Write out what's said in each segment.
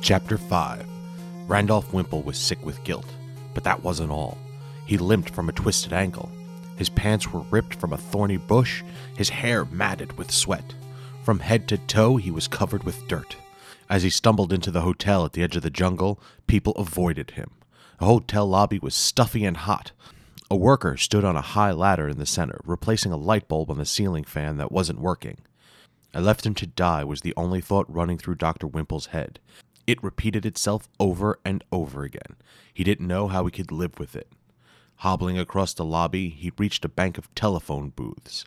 Chapter 5 Randolph Wimple was sick with guilt, but that wasn't all. He limped from a twisted ankle. His pants were ripped from a thorny bush, his hair matted with sweat. From head to toe, he was covered with dirt. As he stumbled into the hotel at the edge of the jungle, people avoided him. The hotel lobby was stuffy and hot. A worker stood on a high ladder in the center, replacing a light bulb on the ceiling fan that wasn't working. I left him to die was the only thought running through Dr. Wimple's head. It repeated itself over and over again. He didn't know how he could live with it. Hobbling across the lobby, he reached a bank of telephone booths.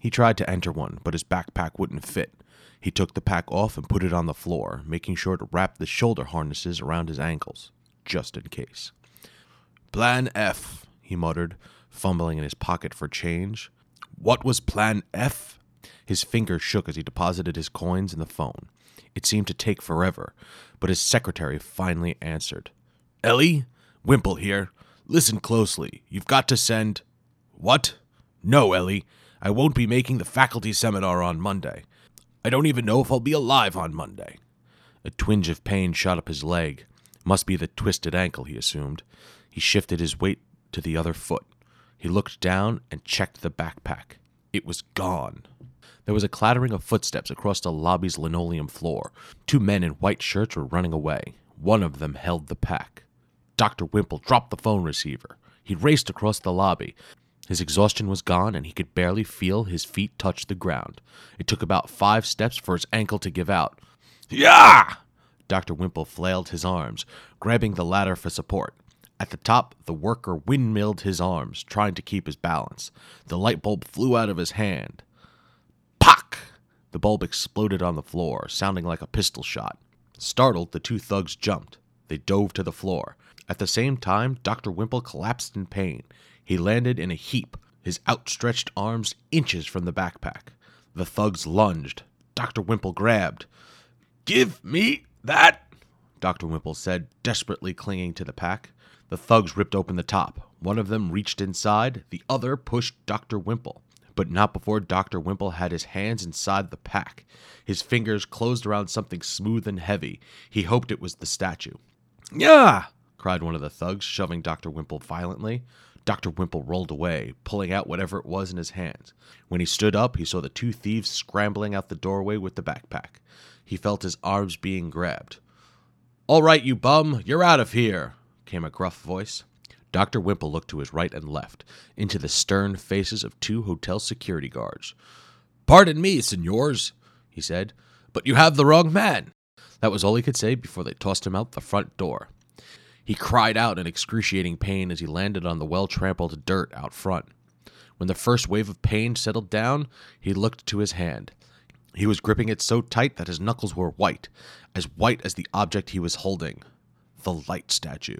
He tried to enter one, but his backpack wouldn't fit. He took the pack off and put it on the floor, making sure to wrap the shoulder harnesses around his ankles, just in case. Plan F, he muttered, fumbling in his pocket for change. What was Plan F? His fingers shook as he deposited his coins in the phone. It seemed to take forever, but his secretary finally answered. Ellie? Wimple here. Listen closely. You've got to send. What? No, Ellie. I won't be making the faculty seminar on Monday. I don't even know if I'll be alive on Monday. A twinge of pain shot up his leg. Must be the twisted ankle, he assumed. He shifted his weight to the other foot. He looked down and checked the backpack. It was gone. There was a clattering of footsteps across the lobby's linoleum floor. Two men in white shirts were running away. One of them held the pack. Dr. Wimple dropped the phone receiver. He raced across the lobby. His exhaustion was gone, and he could barely feel his feet touch the ground. It took about five steps for his ankle to give out. Yeah! Dr. Wimple flailed his arms, grabbing the ladder for support. At the top, the worker windmilled his arms, trying to keep his balance. The light bulb flew out of his hand. The bulb exploded on the floor, sounding like a pistol shot. Startled, the two thugs jumped. They dove to the floor. At the same time, Dr. Wimple collapsed in pain. He landed in a heap, his outstretched arms inches from the backpack. The thugs lunged. Dr. Wimple grabbed. Give me that, Dr. Wimple said, desperately clinging to the pack. The thugs ripped open the top. One of them reached inside, the other pushed Dr. Wimple but not before Dr. Wimple had his hands inside the pack. His fingers closed around something smooth and heavy. He hoped it was the statue. Yeah! cried one of the thugs, shoving Dr. Wimple violently. Dr. Wimple rolled away, pulling out whatever it was in his hands. When he stood up, he saw the two thieves scrambling out the doorway with the backpack. He felt his arms being grabbed. All right, you bum, you're out of here, came a gruff voice. Dr. Wimple looked to his right and left, into the stern faces of two hotel security guards. Pardon me, senors, he said, but you have the wrong man. That was all he could say before they tossed him out the front door. He cried out in excruciating pain as he landed on the well trampled dirt out front. When the first wave of pain settled down, he looked to his hand. He was gripping it so tight that his knuckles were white, as white as the object he was holding the light statue.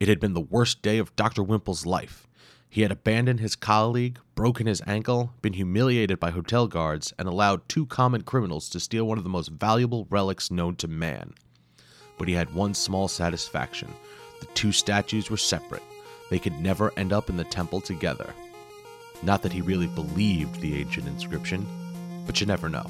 It had been the worst day of Dr. Wimple's life. He had abandoned his colleague, broken his ankle, been humiliated by hotel guards, and allowed two common criminals to steal one of the most valuable relics known to man. But he had one small satisfaction the two statues were separate. They could never end up in the temple together. Not that he really believed the ancient inscription, but you never know.